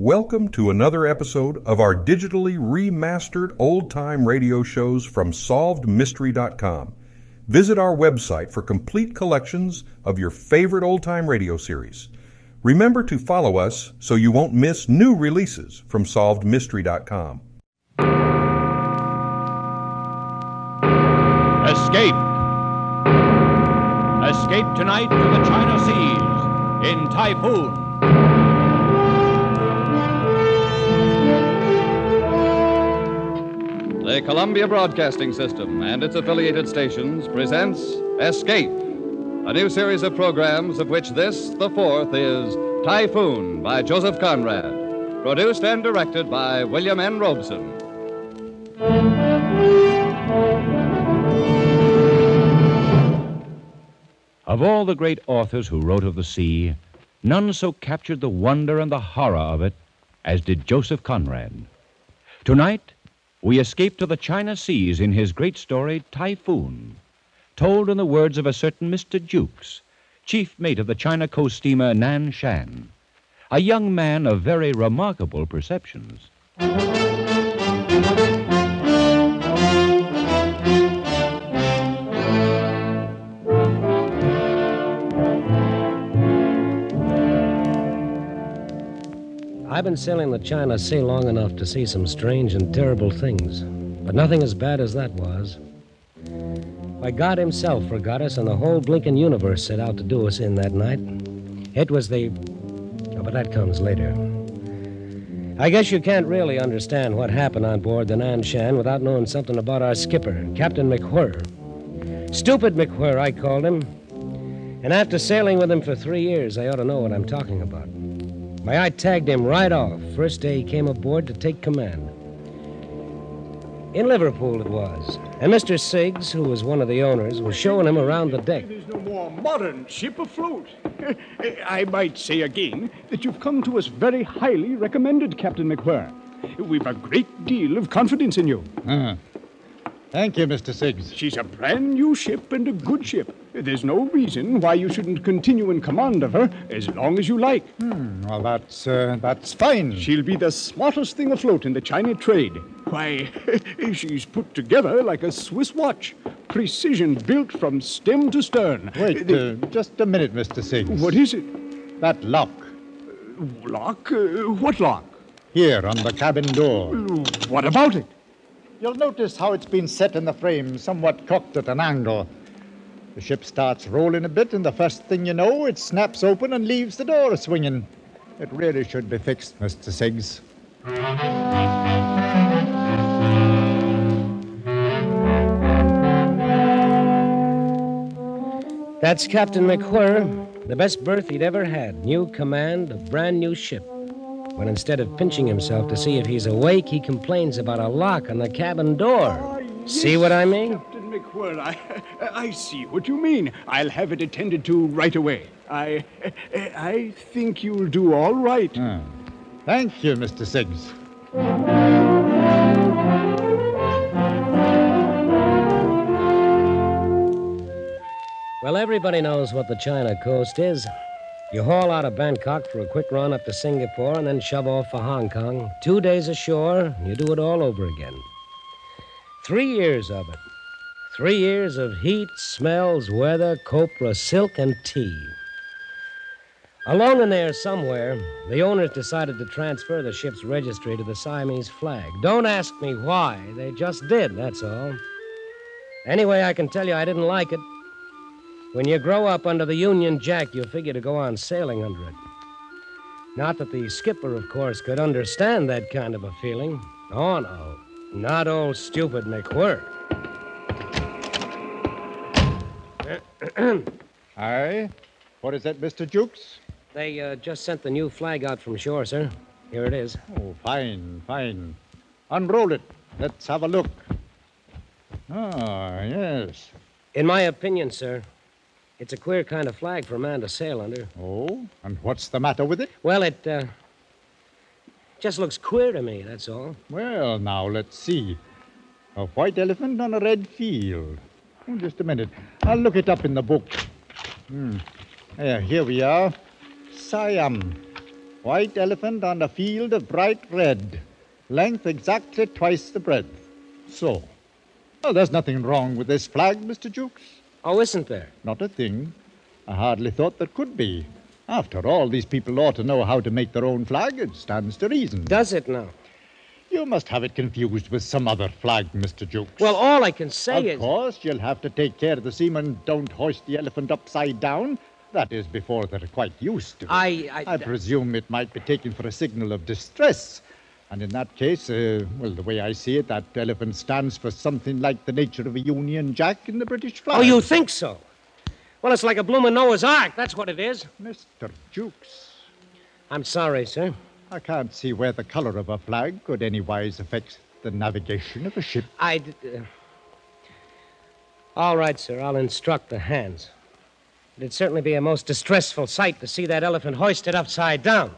Welcome to another episode of our digitally remastered old time radio shows from SolvedMystery.com. Visit our website for complete collections of your favorite old time radio series. Remember to follow us so you won't miss new releases from SolvedMystery.com. Escape! Escape tonight to the China Seas in Typhoon. The Columbia Broadcasting System and its affiliated stations presents Escape, a new series of programs of which this, the fourth, is Typhoon by Joseph Conrad, produced and directed by William N. Robson. Of all the great authors who wrote of the sea, none so captured the wonder and the horror of it as did Joseph Conrad. Tonight, we escape to the China Seas in his great story, Typhoon, told in the words of a certain Mr. Jukes, chief mate of the China coast steamer Nan Shan, a young man of very remarkable perceptions. I've been sailing the China Sea long enough to see some strange and terrible things, but nothing as bad as that was. Why, God Himself forgot us, and the whole blinking universe set out to do us in that night. It was the. Oh, but that comes later. I guess you can't really understand what happened on board the Nan Shan without knowing something about our skipper, Captain McWhirr. Stupid McWhirr, I called him. And after sailing with him for three years, I ought to know what I'm talking about. Why, I tagged him right off first day he came aboard to take command. In Liverpool it was. And Mr. Siggs, who was one of the owners, was showing him around the deck. There's no more modern ship afloat. I might say again that you've come to us very highly recommended, Captain McWhirr. We've a great deal of confidence in you. Ah. Thank you, Mr. Siggs. She's a brand new ship and a good ship. There's no reason why you shouldn't continue in command of her as long as you like. Hmm, well, that's uh, that's fine. She'll be the smartest thing afloat in the China trade. Why, she's put together like a Swiss watch. Precision built from stem to stern. Wait, The- uh, just a minute, Mr. Siggs. what is it? That lock Lock? Uh, what lock? here on the cabin door. What about it? You'll notice how it's been set in the frame, somewhat cocked at an angle. The ship starts rolling a bit, and the first thing you know, it snaps open and leaves the door swinging. It really should be fixed, Mr. Siggs. That's Captain McWhirr, the best berth he'd ever had. New command, a brand new ship. When instead of pinching himself to see if he's awake, he complains about a lock on the cabin door. See what I mean? Captain McWhirr, I, I see what you mean. I'll have it attended to right away. I, I think you'll do all right. Ah. Thank you, Mr. Siggs. Well, everybody knows what the China coast is. You haul out of Bangkok for a quick run up to Singapore and then shove off for Hong Kong. Two days ashore, you do it all over again. Three years of it. Three years of heat, smells, weather, copra, silk, and tea. Along in there somewhere, the owners decided to transfer the ship's registry to the Siamese flag. Don't ask me why. They just did, that's all. Anyway, I can tell you I didn't like it. When you grow up under the Union Jack, you figure to go on sailing under it. Not that the skipper, of course, could understand that kind of a feeling. Oh, no. Not old stupid McWhirr. Aye? What is that, Mr. Jukes? They uh, just sent the new flag out from shore, sir. Here it is. Oh, fine, fine. Unroll it. Let's have a look. Ah, yes. In my opinion, sir, it's a queer kind of flag for a man to sail under. Oh, and what's the matter with it? Well, it uh, just looks queer to me, that's all. Well, now, let's see. A white elephant on a red field. Oh, just a minute. I'll look it up in the book. Hmm. Here we are. Siam. White elephant on a field of bright red. Length exactly twice the breadth. So. Well, there's nothing wrong with this flag, Mr. Jukes. Oh, isn't there? Not a thing. I hardly thought there could be. After all, these people ought to know how to make their own flag. It stands to reason. Does it now? You must have it confused with some other flag, Mr. Jukes. Well, all I can say of is. Of course, you'll have to take care the seamen don't hoist the elephant upside down. That is, before they're quite used to it. I. I, I presume it might be taken for a signal of distress. And in that case, uh, well, the way I see it, that elephant stands for something like the nature of a Union Jack in the British flag. oh, you think so? Well, it's like a bloomin' Noah's Ark. That's what it is. Mr. Jukes, I'm sorry, sir. I can't see where the color of a flag could anywise affect the navigation of a ship. I. d- Uh... All right, sir. I'll instruct the hands. It'd certainly be a most distressful sight to see that elephant hoisted upside down.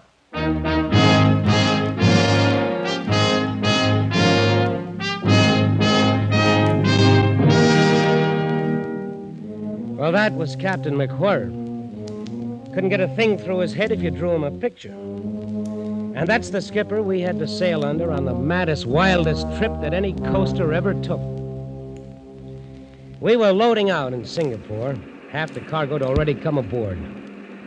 Well, that was Captain McWhirr. Couldn't get a thing through his head if you drew him a picture. And that's the skipper we had to sail under on the maddest, wildest trip that any coaster ever took. We were loading out in Singapore. Half the cargo had already come aboard.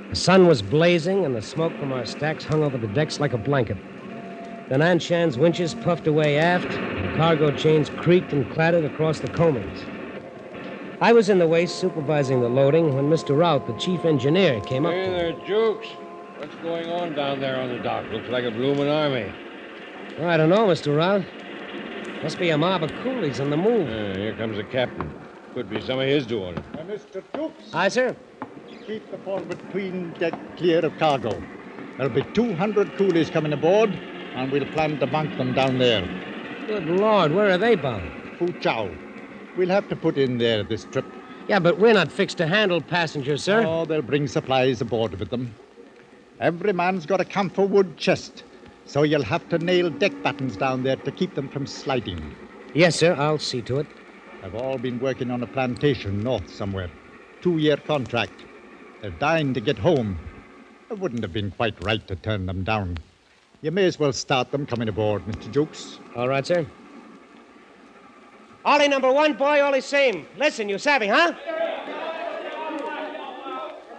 The sun was blazing, and the smoke from our stacks hung over the decks like a blanket. The Nan Shan's winches puffed away aft, and cargo chains creaked and clattered across the coamings. I was in the waist supervising the loading when Mr. Rout, the chief engineer, came up. Hey to me. there, Jukes. What's going on down there on the dock? Looks like a bloomin' army. Oh, I don't know, Mr. Rout. Must be a mob of coolies on the move. Uh, here comes the captain. Could be some of his doing. Uh, Mr. Jukes, Aye, sir. keep the forward between deck clear of cargo. There'll be 200 coolies coming aboard, and we'll plan to bank them down there. Good Lord, where are they bound? Foochow. We'll have to put in there this trip. Yeah, but we're not fixed to handle passengers, sir. Oh, they'll bring supplies aboard with them. Every man's got a camphor wood chest, so you'll have to nail deck battens down there to keep them from sliding. Yes, sir. I'll see to it. They've all been working on a plantation north somewhere. Two year contract. They're dying to get home. It wouldn't have been quite right to turn them down. You may as well start them coming aboard, Mr. Jukes. All right, sir. Ollie number one, boy, Ollie same. Listen, you savvy, huh?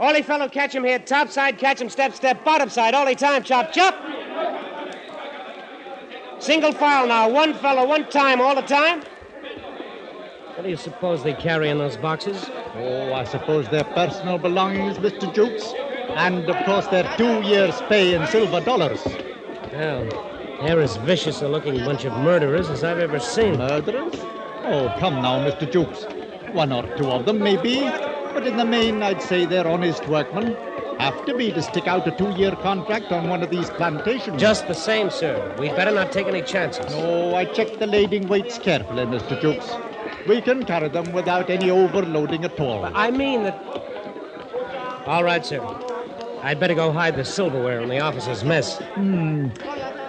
Ollie fellow, catch him here. Top side, catch him step, step. Bottom side, Ollie time, chop, chop. Single file now. One fellow, one time, all the time. What do you suppose they carry in those boxes? Oh, I suppose they're personal belongings, Mr. Jukes. And, of course, their two years' pay in silver dollars. Well, they're as vicious a looking bunch of murderers as I've ever seen. Murderers? Oh, come now, Mr. Jukes. One or two of them, maybe. But in the main, I'd say they're honest workmen. Have to be to stick out a two year contract on one of these plantations. Just the same, sir. We'd better not take any chances. No, I checked the lading weights carefully, Mr. Jukes. We can carry them without any overloading at all. I mean that. All right, sir. I'd better go hide the silverware in the officer's mess. Hmm.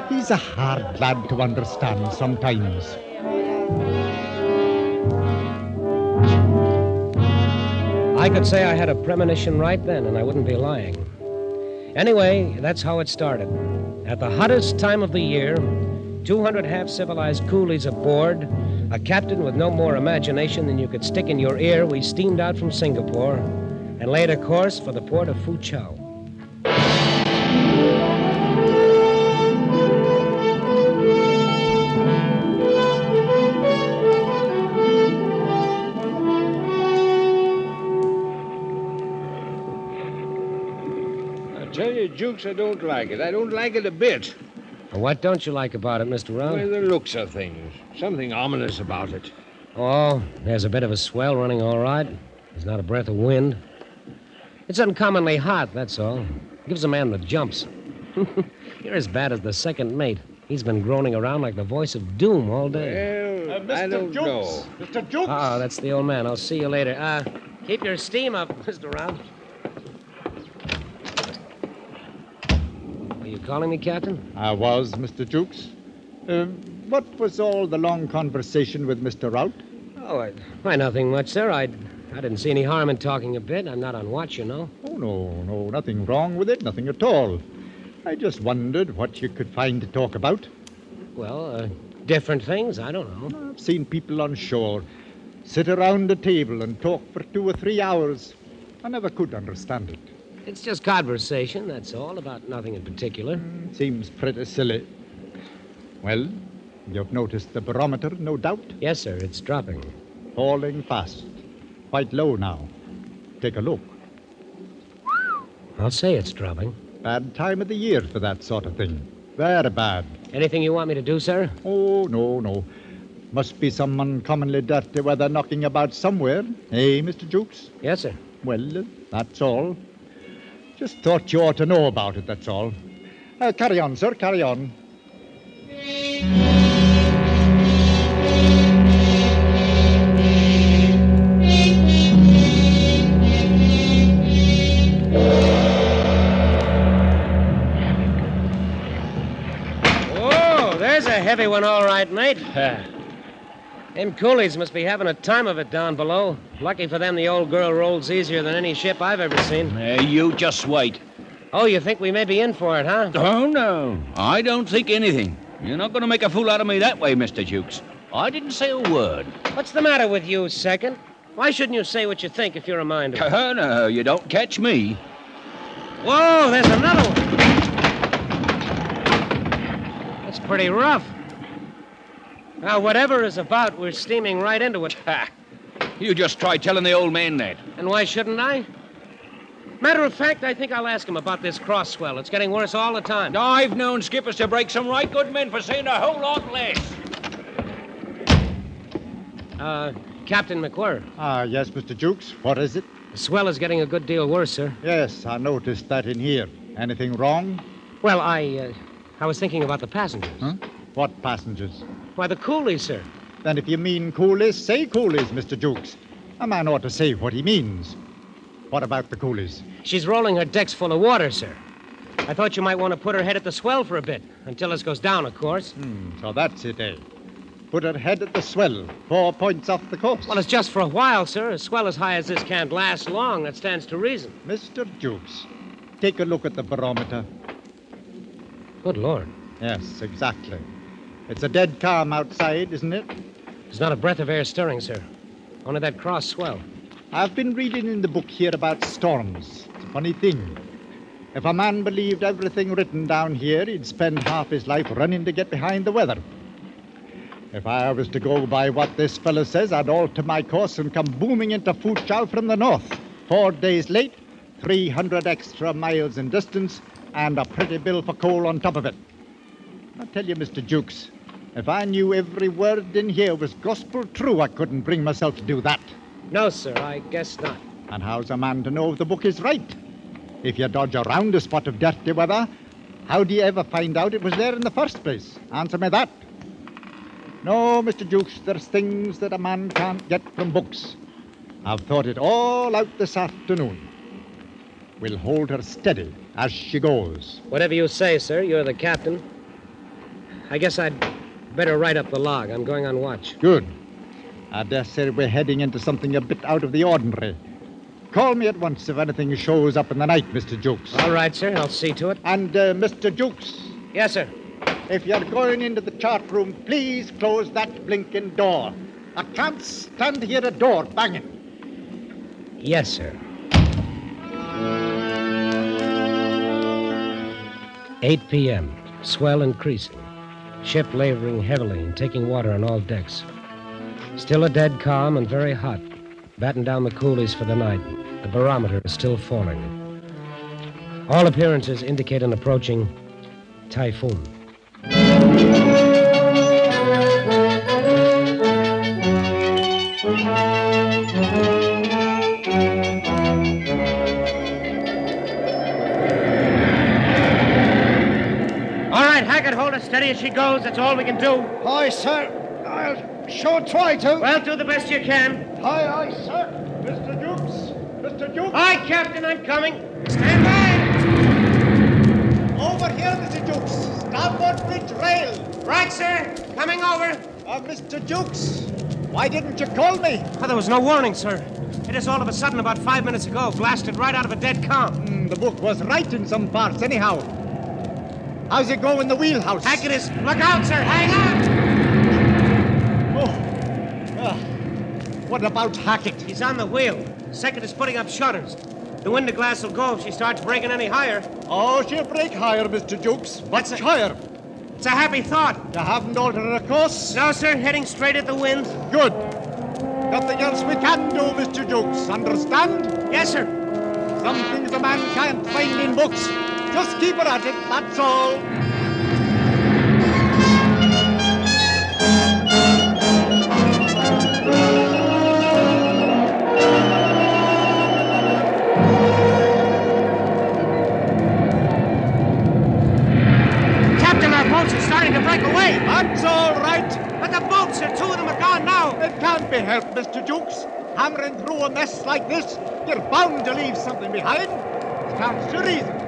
He's a hard lad to understand sometimes. I could say I had a premonition right then, and I wouldn't be lying. Anyway, that's how it started. At the hottest time of the year, 200 half civilized coolies aboard, a captain with no more imagination than you could stick in your ear, we steamed out from Singapore and laid a course for the port of Fu. Jukes, I don't like it. I don't like it a bit. What don't you like about it, Mr. Well, Rout? the looks of things. Something ominous about it. Oh, there's a bit of a swell running all right. There's not a breath of wind. It's uncommonly hot, that's all. Gives a man the jumps. You're as bad as the second mate. He's been groaning around like the voice of doom all day. Well, I don't know. Mr. Jukes! Oh, that's the old man. I'll see you later. Uh, keep your steam up, Mr. Rout. Are you calling me, Captain? I was, Mr. Jukes. Uh, what was all the long conversation with Mr. Rout? Oh, I, why, nothing much, sir. I, I didn't see any harm in talking a bit. I'm not on watch, you know. Oh, no, no, nothing wrong with it, nothing at all. I just wondered what you could find to talk about. Well, uh, different things. I don't know. I've seen people on shore sit around a table and talk for two or three hours. I never could understand it. It's just conversation, that's all, about nothing in particular. Seems pretty silly. Well, you've noticed the barometer, no doubt? Yes, sir, it's dropping. Falling fast. Quite low now. Take a look. I'll say it's dropping. Bad time of the year for that sort of thing. Very bad. Anything you want me to do, sir? Oh, no, no. Must be some uncommonly dirty weather knocking about somewhere. Eh, Mr. Jukes? Yes, sir. Well, that's all. Just thought you ought to know about it, that's all. Uh, carry on, sir, carry on. Whoa, there's a heavy one, all right, mate. Them coolies must be having a time of it down below. Lucky for them, the old girl rolls easier than any ship I've ever seen. Hey, you just wait. Oh, you think we may be in for it, huh? Oh, no. I don't think anything. You're not going to make a fool out of me that way, Mr. Jukes. I didn't say a word. What's the matter with you, second? Why shouldn't you say what you think if you're a mind? Oh, no, you don't catch me. Whoa, there's another one. That's pretty rough. Now, whatever is about, we're steaming right into it. Ha! You just try telling the old man that. And why shouldn't I? Matter of fact, I think I'll ask him about this cross swell. It's getting worse all the time. I've known skippers to break some right good men for saying a whole lot less. Uh, Captain McWhirr, Ah, yes, Mr. Jukes. What is it? the swell is getting a good deal worse, sir. Yes, I noticed that in here. Anything wrong? Well, I, uh, I was thinking about the passengers. Huh? What passengers? Why, the coolies, sir. Then if you mean coolies, say coolies, Mr. Jukes. A man ought to say what he means. What about the coolies? She's rolling her decks full of water, sir. I thought you might want to put her head at the swell for a bit, until this goes down, of course. Hmm, so that's it, eh? Put her head at the swell, four points off the course. Well, it's just for a while, sir. A swell as high as this can't last long. That stands to reason. Mr. Jukes, take a look at the barometer. Good Lord. Yes, exactly. It's a dead calm outside, isn't it? There's not a breath of air stirring, sir. Only that cross swell. I've been reading in the book here about storms. It's a funny thing. If a man believed everything written down here, he'd spend half his life running to get behind the weather. If I was to go by what this fellow says, I'd alter my course and come booming into Foochow from the north. Four days late, 300 extra miles in distance, and a pretty bill for coal on top of it. I tell you, Mr. Jukes, if I knew every word in here was gospel true, I couldn't bring myself to do that. No, sir, I guess not. And how's a man to know if the book is right? If you dodge around a spot of dirty weather, how do you ever find out it was there in the first place? Answer me that. No, Mr. Jukes, there's things that a man can't get from books. I've thought it all out this afternoon. We'll hold her steady as she goes. Whatever you say, sir, you're the captain. I guess I'd better write up the log. I'm going on watch. Good. I dare say we're heading into something a bit out of the ordinary. Call me at once if anything shows up in the night, Mr. Jukes. All right, sir, I'll see to it. And, uh, Mr. Jukes, Yes, sir. if you're going into the chart room, please close that blinking door. I can't stand to hear a door banging. Yes, sir. Eight p.m. Swell increasing. Ship laboring heavily and taking water on all decks. Still a dead calm and very hot. Batten down the coolies for the night. The barometer is still falling. All appearances indicate an approaching typhoon. Steady as she goes. That's all we can do. Aye, sir. I'll sure try to. Well, do the best you can. Aye, aye, sir. Mr. Jukes. Mr. Jukes. Aye, Captain, I'm coming. Stand by. Over here, Mr. Jukes. Starboard bridge rail. Right, sir. Coming over. Uh, Mr. Jukes, why didn't you call me? Oh, there was no warning, sir. It is all of a sudden about five minutes ago, blasted right out of a dead calm. Hmm, the book was right in some parts, anyhow. How's it go in the wheelhouse? Hackett is. Look out, sir! Hang on! Oh. Ah. What about Hackett? He's on the wheel. Second is putting up shutters. The window glass will go if she starts breaking any higher. Oh, she'll break higher, Mr. Jukes. Much a- higher. It's a happy thought. You haven't altered her course? No, sir, heading straight at the wind. Good. Nothing else we can do, Mr. Jukes. Understand? Yes, sir. Some things a man can't find in books. Just keep her at it, that's all. Captain, our boats are starting to break away. That's all right. But the boats, sir, two of them are gone now. It can't be helped, Mr. Jukes. Hammering through a mess like this, you're bound to leave something behind. Stands to reason.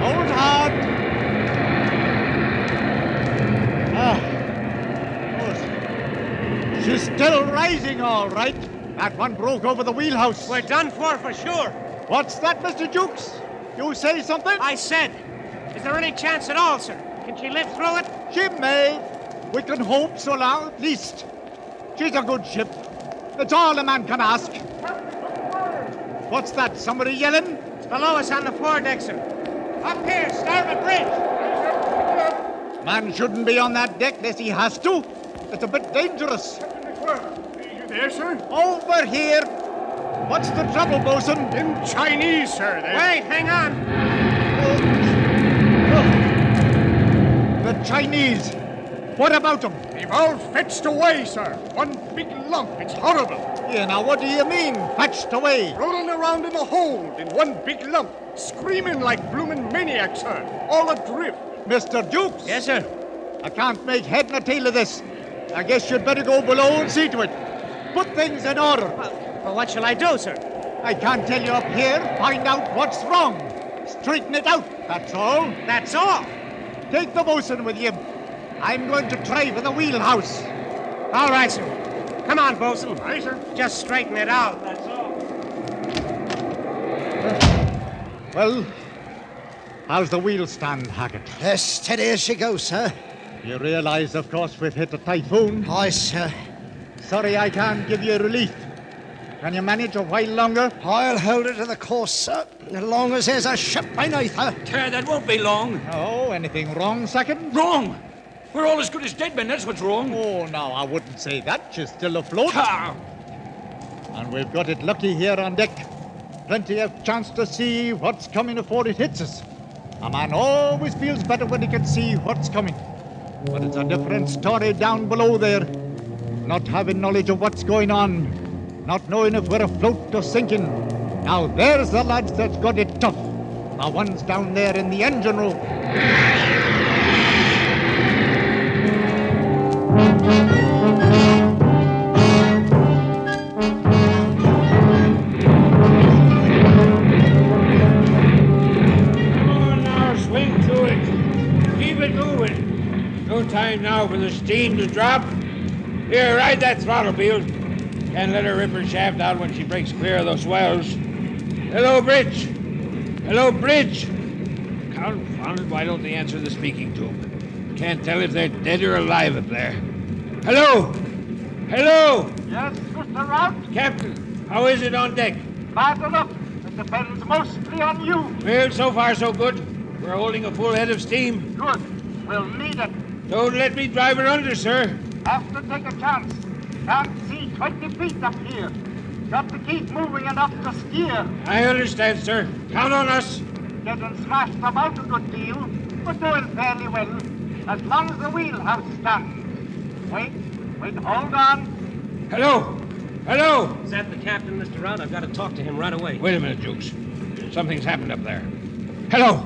Hold hard. Ah. Oh, She's still rising, all right. That one broke over the wheelhouse. We're done for, for sure. What's that, Mr. Jukes? You say something? I said. Is there any chance at all, sir? Can she live through it? She may. We can hope so long, at least. She's a good ship. It's all a man can ask. What's that? Somebody yelling? It's below us on the foredeck, sir. Up here, starboard bridge. Man shouldn't be on that deck unless he has to. It's a bit dangerous. You there, sir? Over here. What's the trouble, bosun? In Chinese, sir. They're- Wait, hang on. The Chinese. What about them? They've all fetched away, sir. One big lump. It's horrible. Yeah, now what do you mean, fetched away? Rolling around in the hold in one big lump. Screaming like bloomin' maniacs, sir. All adrift. Mr. Jukes? Yes, sir. I can't make head nor tail of this. I guess you'd better go below and see to it. Put things in order. Well, what shall I do, sir? I can't tell you up here. Find out what's wrong. Straighten it out, that's all. That's all. Take the bosun with you. I'm going to try for the wheelhouse. All right, sir. Come on, bosun. Aye, sir. Just straighten it out, that's all. Well, how's the wheel stand, Hackett? As steady as she goes, sir. You realize, of course, we've hit a typhoon. Aye, sir. Sorry I can't give you relief. Can you manage a while longer? I'll hold her to the course, sir, as long as there's a ship beneath her. Uh, that won't be long. Oh, anything wrong, second? Wrong. We're all as good as dead men. That's what's wrong. Oh, no, I wouldn't say that. She's still afloat. And we've got it lucky here on deck. Plenty of chance to see what's coming before it hits us. A man always feels better when he can see what's coming. But it's a different story down below there. Not having knowledge of what's going on. Not knowing if we're afloat or sinking. Now there's the lads that's got it tough. The ones down there in the engine room. Steam to drop. Here, ride that throttle, Beale. Can't let her rip her shaft out when she breaks clear of those swells. Hello, Bridge. Hello, Bridge. Confounded, why don't they answer the speaking tube? Can't tell if they're dead or alive up there. Hello! Hello! Yes, Mr. Rout? Captain, how is it on deck? Bad enough. It depends mostly on you. Well, so far so good. We're holding a full head of steam. Good. We'll need it. Don't let me drive her under, sir. Have to take a chance. Can't see 20 feet up here. Got to keep moving enough to steer. I understand, sir. Count on us. Getting smashed about a good deal, but doing fairly well. As long as the wheelhouse stands. Wait, wait, hold on. Hello. Hello. Is that the captain, Mr. Rout? I've got to talk to him right away. Wait a minute, Jukes. Something's happened up there. Hello.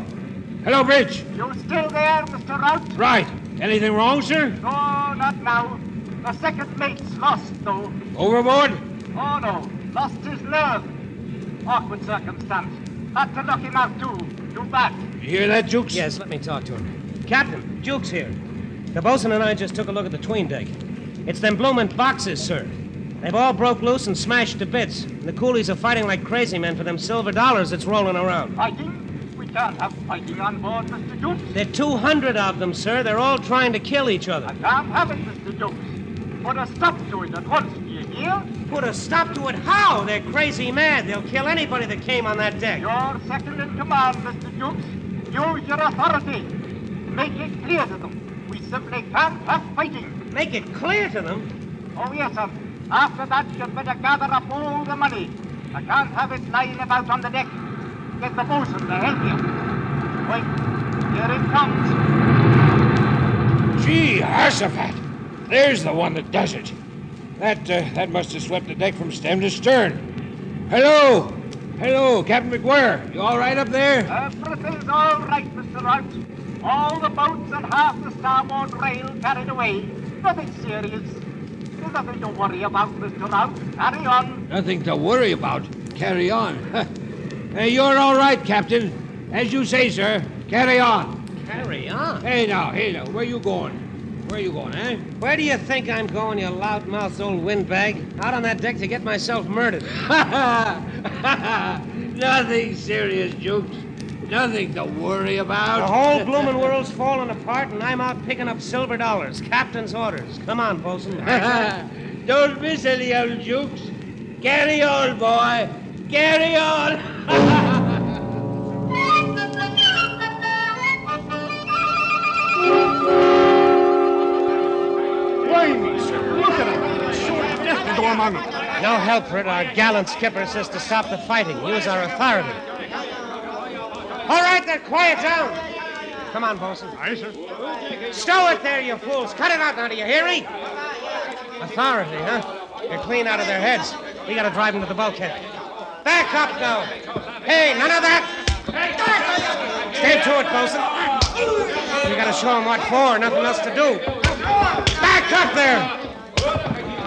Hello, Bridge. You still there, Mr. Rout? Right. Anything wrong, sir? No, not now. The second mate's lost, though. Overboard? Oh, no. Lost his nerve. Awkward circumstance. Had to knock him out, too. Too bad. You hear that, Jukes? Yes, let me talk to him. Captain, Jukes here. The bosun and I just took a look at the tween deck. It's them bloomin' boxes, sir. They've all broke loose and smashed to bits. And the coolies are fighting like crazy men for them silver dollars that's rolling around. Fighting? Can't have fighting on board, Mr. Jukes. There are 200 of them, sir. They're all trying to kill each other. I can't have it, Mr. Jukes. Put a stop to it at once, do you hear? Put a stop to it? How? They're crazy mad. They'll kill anybody that came on that deck. You're second in command, Mr. Jukes. Use your authority. Make it clear to them. We simply can't have fighting. Make it clear to them? Oh, yes, sir. After that, you'd better gather up all the money. I can't have it lying about on the deck. Get the bosun to help you. Wait, here it comes. Jehoshaphat. There's the one that does it. That uh, that must have swept the deck from stem to stern. Hello, hello, Captain McWhirr. You all right up there? Everything's all right, Mr. Rout. All the boats and half the starboard rail carried away. Nothing serious. There's nothing to worry about, Mr. Rout. Carry on. Nothing to worry about. Carry on. hey, you're all right, Captain. As you say, sir. Carry on. Carry on? Hey, now, hey, now. Where you going? Where you going, eh? Where do you think I'm going, you loudmouthed old windbag? Out on that deck to get myself murdered. Ha ha! Nothing serious, Jukes. Nothing to worry about. The whole blooming world's falling apart, and I'm out picking up silver dollars. Captain's orders. Come on, bosun. Don't miss any, old Jukes. Carry on, boy. Carry on. Blimey. Look at him. Sure death to go among them. No help for it. Our gallant skipper says to stop the fighting. Use our authority. All right, then, quiet down. Come on, bosun. Aye, sir. Stow it there, you fools. Cut it out now, do you hear me? Authority, huh? You're clean out of their heads. We gotta drive them to the bulkhead. Back up now. Hey, none of that. Stay to it, bosun. We gotta show them what for, nothing else to do. Back up there.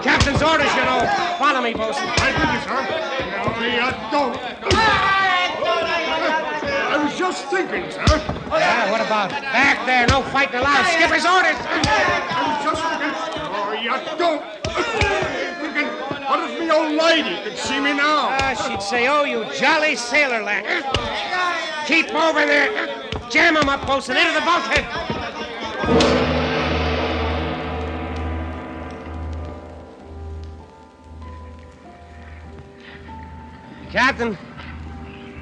Captain's orders, you know. Follow me, bosun. I with you, sir. No, you don't. I was just thinking, sir. Yeah, what about it? Back there, no fighting allowed. Skipper's orders. I was just thinking. Oh, you don't. Thinking, what if me old lady could see me now? Ah, she'd say, oh, you jolly sailor lad. Keep over there. Jam him up, bosun, into the bulkhead. Captain.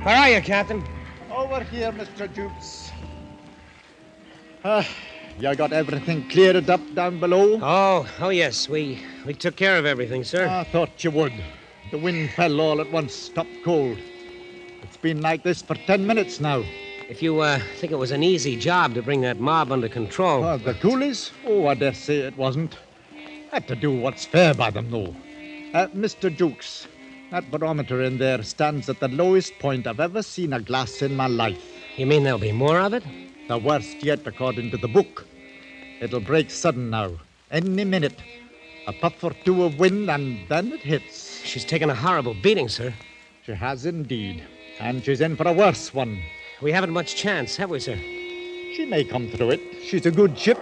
Where are you, Captain? Over here, Mr. Jukes. Ah, you got everything cleared up down below? Oh, oh yes. We we took care of everything, sir. I thought you would. The wind fell all at once, stopped cold. It's been like this for ten minutes now. If you uh, think it was an easy job to bring that mob under control. Oh, the coolies? Oh, I dare say it wasn't. Had to do what's fair by them, though. Uh, Mr. Jukes, that barometer in there stands at the lowest point I've ever seen a glass in my life. You mean there'll be more of it? The worst yet, according to the book. It'll break sudden now, any minute. A puff or two of wind, and then it hits. She's taken a horrible beating, sir. She has indeed. And she's in for a worse one. We haven't much chance, have we, sir? She may come through it. She's a good ship.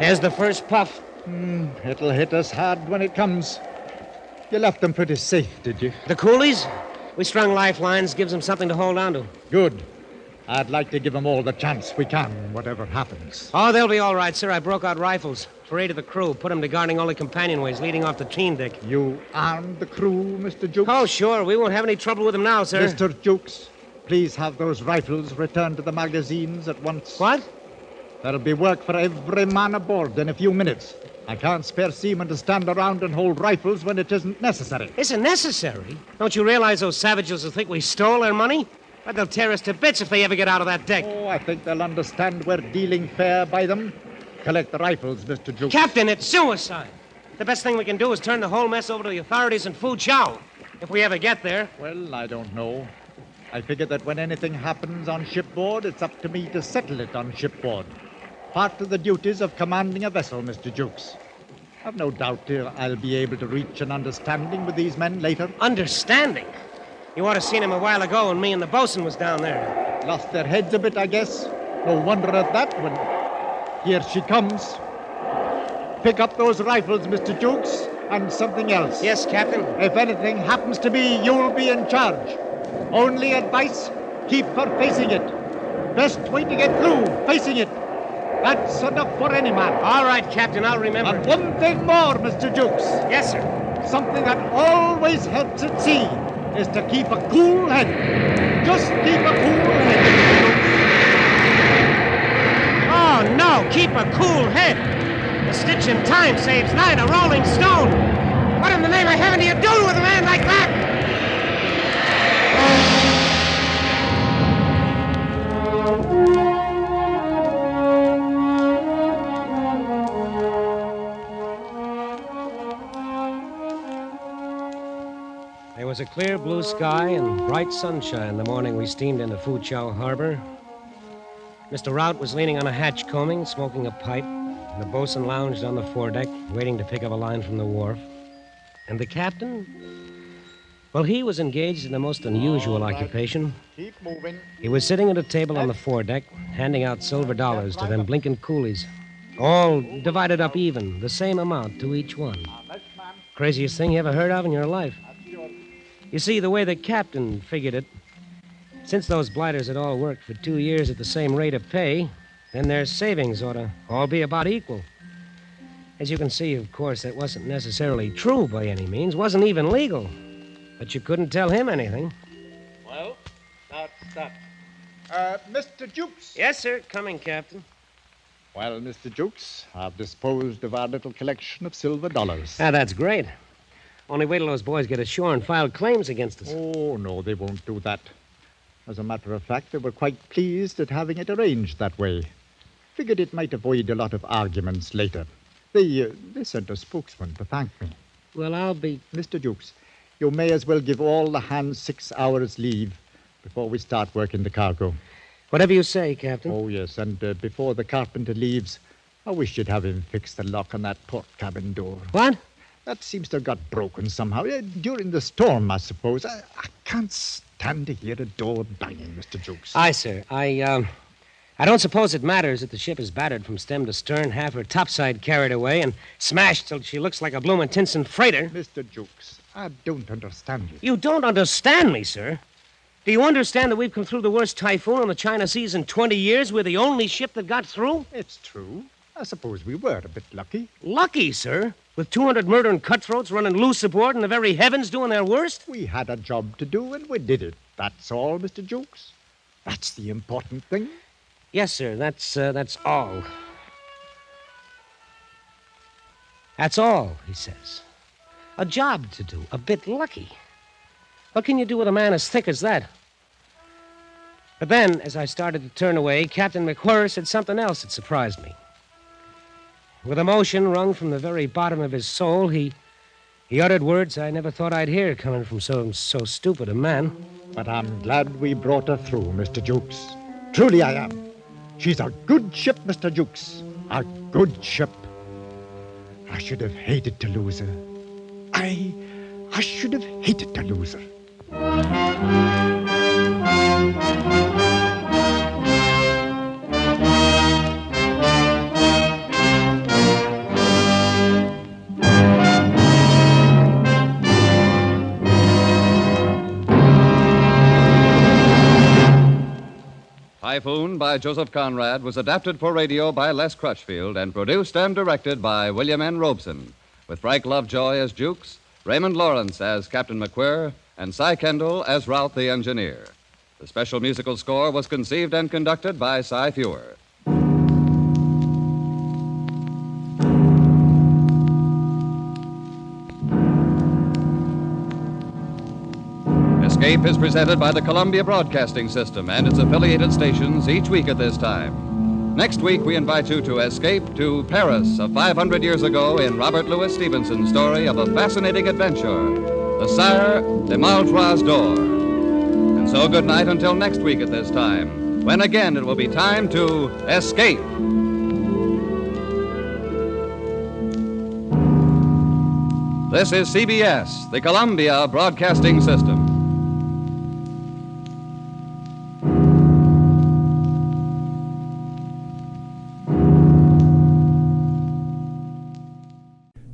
There's the first puff. Hmm, it'll hit us hard when it comes. You left them pretty safe, did you? The coolies? We strung lifelines, gives them something to hold on to. Good. I'd like to give them all the chance we can, whatever happens. Oh, they'll be all right, sir. I broke out rifles for eight of the crew, put them to guarding all the companionways leading off the tween deck. You armed the crew, Mr. Jukes? Oh, sure. We won't have any trouble with them now, sir. Mr. Jukes, please have those rifles returned to the magazines at once. What? There'll be work for every man aboard in a few minutes. I can't spare seamen to stand around and hold rifles when it isn't necessary. Isn't necessary? Don't you realize those savages will think we stole their money? But they'll tear us to bits if they ever get out of that deck. Oh, I think they'll understand we're dealing fair by them. Collect the rifles, Mr. Jukes. Captain, it's suicide. The best thing we can do is turn the whole mess over to the authorities in Foochow. If we ever get there. Well, I don't know. I figure that when anything happens on shipboard, it's up to me to settle it on shipboard. Part of the duties of commanding a vessel, Mr. Jukes. I've no doubt I'll be able to reach an understanding with these men later. Understanding? You ought to seen him a while ago when me and the bosun was down there. Lost their heads a bit, I guess. No wonder at that when. Here she comes. Pick up those rifles, Mr. Jukes, and something else. Yes, Captain. If anything happens to me, you'll be in charge. Only advice keep her facing it. Best way to get through, facing it. That's enough for any man. All right, Captain, I'll remember. And one thing more, Mr. Jukes. Yes, sir. Something that always helps at sea is to keep a cool head. Just keep a cool head. Oh, no, keep a cool head. A stitch in time saves nine a rolling stone. What in the name of heaven do you do with a man like that? Was a clear blue sky and bright sunshine the morning we steamed into Foochow Harbor. Mr. Rout was leaning on a hatch coaming, smoking a pipe, and the bosun lounged on the foredeck, waiting to pick up a line from the wharf. And the captain? Well, he was engaged in a most unusual occupation. Keep moving. He was sitting at a table on the foredeck, handing out silver dollars to them blinking coolies. All divided up even, the same amount to each one. Craziest thing you ever heard of in your life. You see, the way the captain figured it, since those blighters had all worked for two years at the same rate of pay, then their savings ought to all be about equal. As you can see, of course, that wasn't necessarily true by any means, wasn't even legal. But you couldn't tell him anything. Well, that's that. Uh, Mr. Jukes. Yes, sir. Coming, Captain. Well, Mr. Jukes, I've disposed of our little collection of silver dollars. Ah, that's great. Only wait till those boys get ashore and file claims against us. Oh, no, they won't do that. As a matter of fact, they were quite pleased at having it arranged that way. Figured it might avoid a lot of arguments later. They, uh, they sent a spokesman to thank me. Well, I'll be. Mr. Jukes, you may as well give all the hands six hours' leave before we start working the cargo. Whatever you say, Captain. Oh, yes, and uh, before the carpenter leaves, I wish you'd have him fix the lock on that port cabin door. What? That seems to have got broken somehow. During the storm, I suppose. I, I can't stand to hear a door banging, Mr. Jukes. Aye, sir. I, um. I don't suppose it matters that the ship is battered from stem to stern, half her topside carried away, and smashed till she looks like a bloomin' Tinson freighter. Mr. Jukes, I don't understand you. You don't understand me, sir. Do you understand that we've come through the worst typhoon on the China Seas in 20 years? We're the only ship that got through? It's true. I suppose we were a bit lucky. Lucky, sir? With 200 murdering cutthroats running loose aboard and the very heavens doing their worst? We had a job to do, and we did it. That's all, Mr. Jukes. That's the important thing. Yes, sir. That's uh, that's all. That's all, he says. A job to do, a bit lucky. What can you do with a man as thick as that? But then, as I started to turn away, Captain McWhirr said something else that surprised me. With emotion wrung from the very bottom of his soul, he he uttered words I never thought I'd hear coming from so so stupid a man. But I'm glad we brought her through, Mr. Jukes. Truly I am. She's a good ship, Mr. Jukes. A good ship. I should have hated to lose her. I. I should have hated to lose her. Typhoon by Joseph Conrad was adapted for radio by Les Crutchfield and produced and directed by William N. Robson, with Frank Lovejoy as Jukes, Raymond Lawrence as Captain McWhirr, and Cy Kendall as Rout the engineer. The special musical score was conceived and conducted by Cy Feuer. Escape is presented by the Columbia Broadcasting System and its affiliated stations each week at this time. Next week, we invite you to escape to Paris of 500 years ago in Robert Louis Stevenson's story of a fascinating adventure, The Sire de Malétroit's Door. And so, good night until next week at this time, when again it will be time to escape. This is CBS, the Columbia Broadcasting System.